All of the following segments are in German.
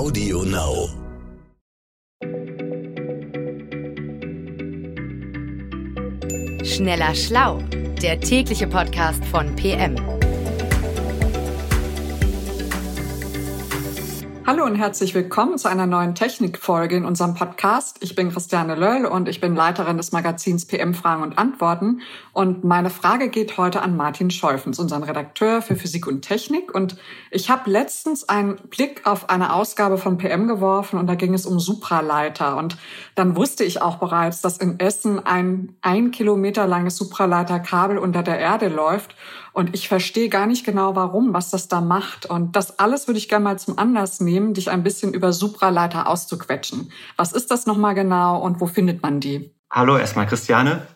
Audio Now. Schneller Schlau, der tägliche Podcast von PM. Hallo und herzlich willkommen zu einer neuen Technikfolge in unserem Podcast. Ich bin Christiane Löll und ich bin Leiterin des Magazins PM Fragen und Antworten. Und meine Frage geht heute an Martin Scholfens, unseren Redakteur für Physik und Technik. Und ich habe letztens einen Blick auf eine Ausgabe von PM geworfen und da ging es um Supraleiter. Und dann wusste ich auch bereits, dass in Essen ein ein Kilometer langes Supraleiterkabel unter der Erde läuft. Und ich verstehe gar nicht genau, warum, was das da macht. Und das alles würde ich gerne mal zum Anlass nehmen, dich ein bisschen über Supraleiter auszuquetschen. Was ist das nochmal genau und wo findet man die? Hallo erstmal, Christiane.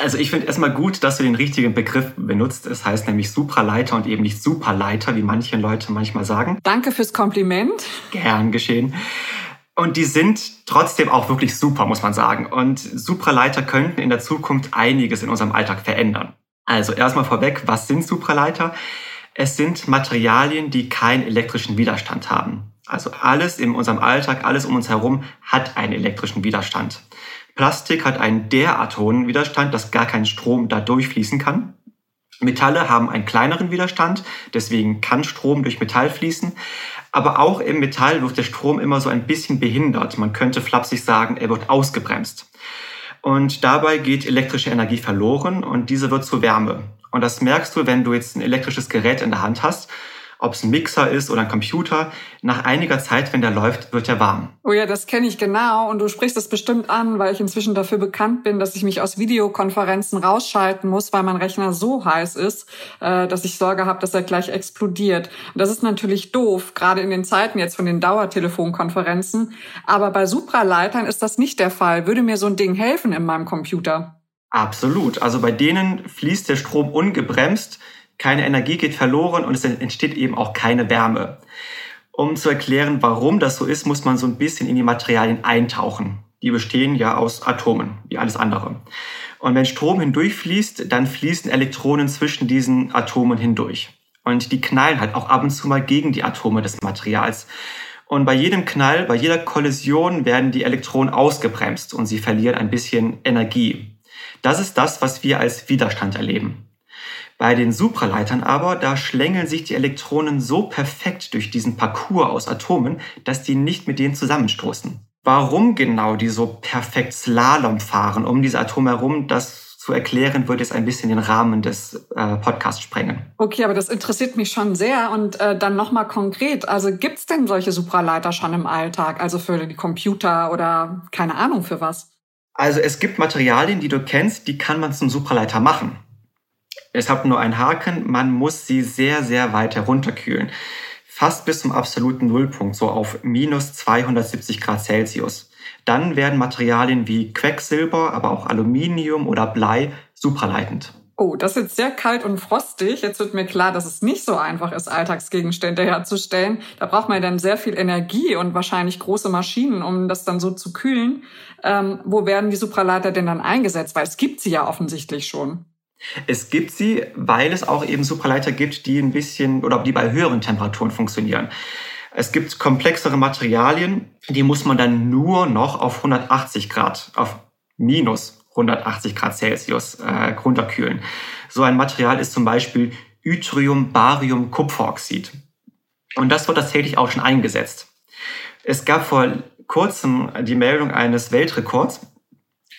Also ich finde erstmal gut, dass du den richtigen Begriff benutzt. Es heißt nämlich Supraleiter und eben nicht Superleiter, wie manche Leute manchmal sagen. Danke fürs Kompliment. Gern geschehen. Und die sind trotzdem auch wirklich super, muss man sagen. Und Supraleiter könnten in der Zukunft einiges in unserem Alltag verändern. Also erstmal vorweg, was sind Supraleiter? Es sind Materialien, die keinen elektrischen Widerstand haben. Also alles in unserem Alltag, alles um uns herum hat einen elektrischen Widerstand. Plastik hat einen derart hohen Widerstand, dass gar kein Strom da durchfließen kann. Metalle haben einen kleineren Widerstand, deswegen kann Strom durch Metall fließen. Aber auch im Metall wird der Strom immer so ein bisschen behindert. Man könnte flapsig sagen, er wird ausgebremst. Und dabei geht elektrische Energie verloren und diese wird zu Wärme. Und das merkst du, wenn du jetzt ein elektrisches Gerät in der Hand hast ob es ein Mixer ist oder ein Computer, nach einiger Zeit, wenn der läuft, wird er warm. Oh ja, das kenne ich genau und du sprichst es bestimmt an, weil ich inzwischen dafür bekannt bin, dass ich mich aus Videokonferenzen rausschalten muss, weil mein Rechner so heiß ist, äh, dass ich Sorge habe, dass er gleich explodiert. Und das ist natürlich doof, gerade in den Zeiten jetzt von den Dauertelefonkonferenzen. Aber bei Supraleitern ist das nicht der Fall. Würde mir so ein Ding helfen in meinem Computer? Absolut. Also bei denen fließt der Strom ungebremst keine Energie geht verloren und es entsteht eben auch keine Wärme. Um zu erklären, warum das so ist, muss man so ein bisschen in die Materialien eintauchen. Die bestehen ja aus Atomen, wie alles andere. Und wenn Strom hindurchfließt, dann fließen Elektronen zwischen diesen Atomen hindurch. Und die knallen halt auch ab und zu mal gegen die Atome des Materials. Und bei jedem Knall, bei jeder Kollision werden die Elektronen ausgebremst und sie verlieren ein bisschen Energie. Das ist das, was wir als Widerstand erleben. Bei den Supraleitern aber, da schlängeln sich die Elektronen so perfekt durch diesen Parcours aus Atomen, dass die nicht mit denen zusammenstoßen. Warum genau die so perfekt Slalom fahren um diese Atome herum, das zu erklären, würde jetzt ein bisschen den Rahmen des äh, Podcasts sprengen. Okay, aber das interessiert mich schon sehr. Und äh, dann nochmal konkret, also gibt's denn solche Supraleiter schon im Alltag, also für die Computer oder keine Ahnung für was? Also es gibt Materialien, die du kennst, die kann man zum Supraleiter machen. Es hat nur einen Haken, man muss sie sehr, sehr weit herunterkühlen. Fast bis zum absoluten Nullpunkt, so auf minus 270 Grad Celsius. Dann werden Materialien wie Quecksilber, aber auch Aluminium oder Blei supraleitend. Oh, das ist jetzt sehr kalt und frostig. Jetzt wird mir klar, dass es nicht so einfach ist, Alltagsgegenstände herzustellen. Da braucht man dann sehr viel Energie und wahrscheinlich große Maschinen, um das dann so zu kühlen. Ähm, wo werden die Supraleiter denn dann eingesetzt? Weil es gibt sie ja offensichtlich schon. Es gibt sie, weil es auch eben Supraleiter gibt, die ein bisschen oder die bei höheren Temperaturen funktionieren. Es gibt komplexere Materialien, die muss man dann nur noch auf 180 Grad, auf minus 180 Grad Celsius äh, runterkühlen. So ein Material ist zum Beispiel Yttrium, Barium, Kupferoxid. Und das wird tatsächlich auch schon eingesetzt. Es gab vor kurzem die Meldung eines Weltrekords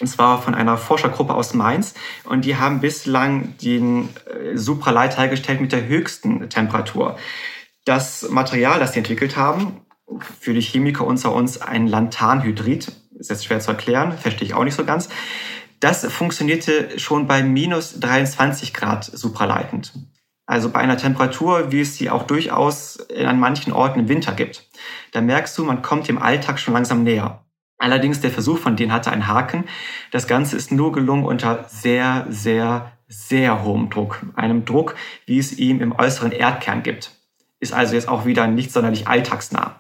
und zwar von einer Forschergruppe aus Mainz. Und die haben bislang den äh, Supraleit hergestellt mit der höchsten Temperatur. Das Material, das sie entwickelt haben, für die Chemiker unter uns ein Lanthanhydrid, ist jetzt schwer zu erklären, verstehe ich auch nicht so ganz. Das funktionierte schon bei minus 23 Grad supraleitend. Also bei einer Temperatur, wie es sie auch durchaus an manchen Orten im Winter gibt. Da merkst du, man kommt dem Alltag schon langsam näher. Allerdings der Versuch von denen hatte einen Haken. Das Ganze ist nur gelungen unter sehr, sehr, sehr hohem Druck. Einem Druck, wie es ihm im äußeren Erdkern gibt. Ist also jetzt auch wieder nicht sonderlich alltagsnah.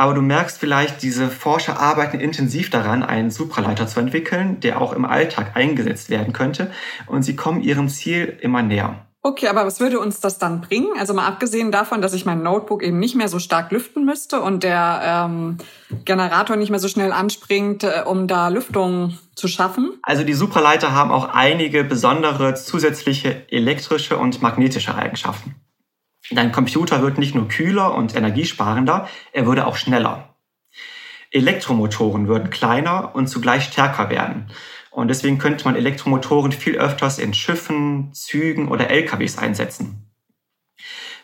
Aber du merkst vielleicht, diese Forscher arbeiten intensiv daran, einen Supraleiter zu entwickeln, der auch im Alltag eingesetzt werden könnte. Und sie kommen ihrem Ziel immer näher. Okay, aber was würde uns das dann bringen? Also mal abgesehen davon, dass ich mein Notebook eben nicht mehr so stark lüften müsste und der ähm, Generator nicht mehr so schnell anspringt, äh, um da Lüftung zu schaffen. Also die Supraleiter haben auch einige besondere zusätzliche elektrische und magnetische Eigenschaften. Dein Computer wird nicht nur kühler und energiesparender, er würde auch schneller. Elektromotoren würden kleiner und zugleich stärker werden. Und deswegen könnte man Elektromotoren viel öfters in Schiffen, Zügen oder LKWs einsetzen.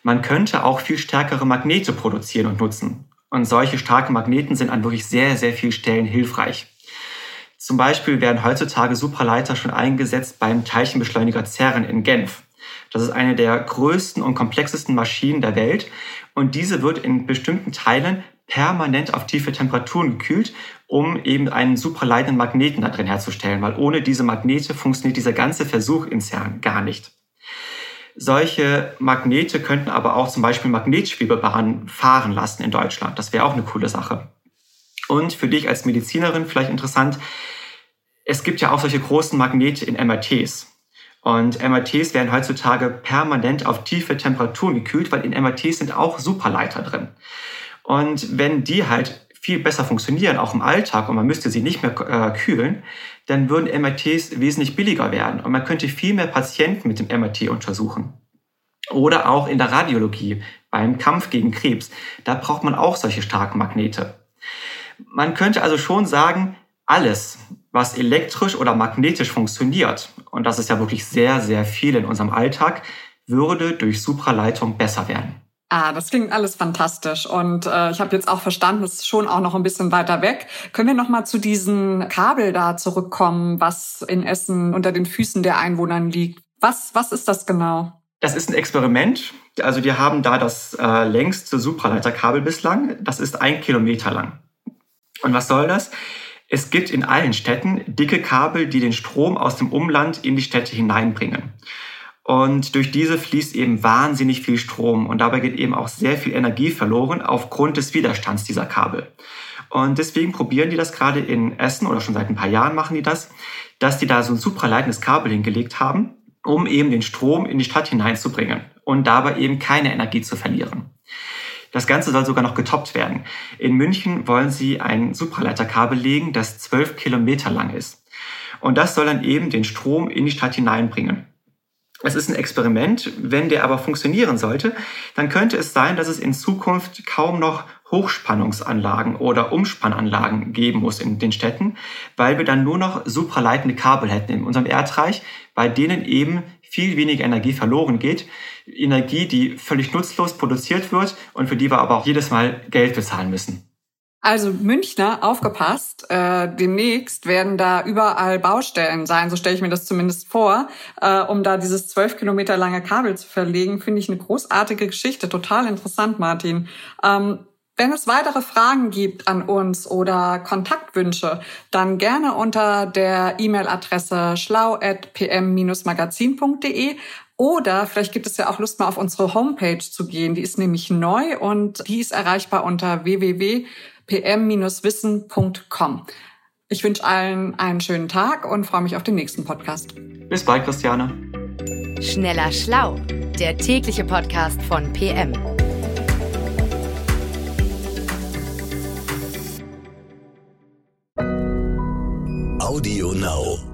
Man könnte auch viel stärkere Magnete produzieren und nutzen. Und solche starken Magneten sind an wirklich sehr, sehr vielen Stellen hilfreich. Zum Beispiel werden heutzutage Supraleiter schon eingesetzt beim Teilchenbeschleuniger CERN in Genf. Das ist eine der größten und komplexesten Maschinen der Welt und diese wird in bestimmten Teilen permanent auf tiefe Temperaturen gekühlt, um eben einen supraleitenden Magneten da drin herzustellen, weil ohne diese Magnete funktioniert dieser ganze Versuch in CERN gar nicht. Solche Magnete könnten aber auch zum Beispiel Magnetschwebebahnen fahren lassen in Deutschland. Das wäre auch eine coole Sache. Und für dich als Medizinerin vielleicht interessant, es gibt ja auch solche großen Magnete in MRTs. Und MRTs werden heutzutage permanent auf tiefe Temperaturen gekühlt, weil in MRTs sind auch Superleiter drin. Und wenn die halt viel besser funktionieren, auch im Alltag, und man müsste sie nicht mehr äh, kühlen, dann würden MRTs wesentlich billiger werden und man könnte viel mehr Patienten mit dem MRT untersuchen. Oder auch in der Radiologie beim Kampf gegen Krebs. Da braucht man auch solche starken Magnete. Man könnte also schon sagen, alles, was elektrisch oder magnetisch funktioniert, und das ist ja wirklich sehr, sehr viel in unserem Alltag, würde durch Supraleitung besser werden. Ah, das klingt alles fantastisch. Und äh, ich habe jetzt auch verstanden, es ist schon auch noch ein bisschen weiter weg. Können wir noch mal zu diesem Kabel da zurückkommen, was in Essen unter den Füßen der Einwohner liegt? Was, was ist das genau? Das ist ein Experiment. Also die haben da das äh, längste Supraleiterkabel bislang. Das ist ein Kilometer lang. Und was soll das? Es gibt in allen Städten dicke Kabel, die den Strom aus dem Umland in die Städte hineinbringen. Und durch diese fließt eben wahnsinnig viel Strom und dabei geht eben auch sehr viel Energie verloren aufgrund des Widerstands dieser Kabel. Und deswegen probieren die das gerade in Essen oder schon seit ein paar Jahren machen die das, dass die da so ein supraleitendes Kabel hingelegt haben, um eben den Strom in die Stadt hineinzubringen und dabei eben keine Energie zu verlieren. Das Ganze soll sogar noch getoppt werden. In München wollen sie ein Supraleiterkabel legen, das zwölf Kilometer lang ist. Und das soll dann eben den Strom in die Stadt hineinbringen. Es ist ein Experiment. Wenn der aber funktionieren sollte, dann könnte es sein, dass es in Zukunft kaum noch Hochspannungsanlagen oder Umspannanlagen geben muss in den Städten, weil wir dann nur noch supraleitende Kabel hätten in unserem Erdreich, bei denen eben viel weniger Energie verloren geht. Energie, die völlig nutzlos produziert wird und für die wir aber auch jedes Mal Geld bezahlen müssen. Also Münchner, aufgepasst, äh, demnächst werden da überall Baustellen sein, so stelle ich mir das zumindest vor, äh, um da dieses zwölf Kilometer lange Kabel zu verlegen, finde ich eine großartige Geschichte, total interessant, Martin. Ähm, wenn es weitere Fragen gibt an uns oder Kontaktwünsche, dann gerne unter der E-Mail-Adresse schlau.pm-magazin.de oder vielleicht gibt es ja auch Lust mal auf unsere Homepage zu gehen. Die ist nämlich neu und die ist erreichbar unter www pm-wissen.com. Ich wünsche allen einen schönen Tag und freue mich auf den nächsten Podcast. Bis bald, Christiane. Schneller Schlau, der tägliche Podcast von PM. Audio Now.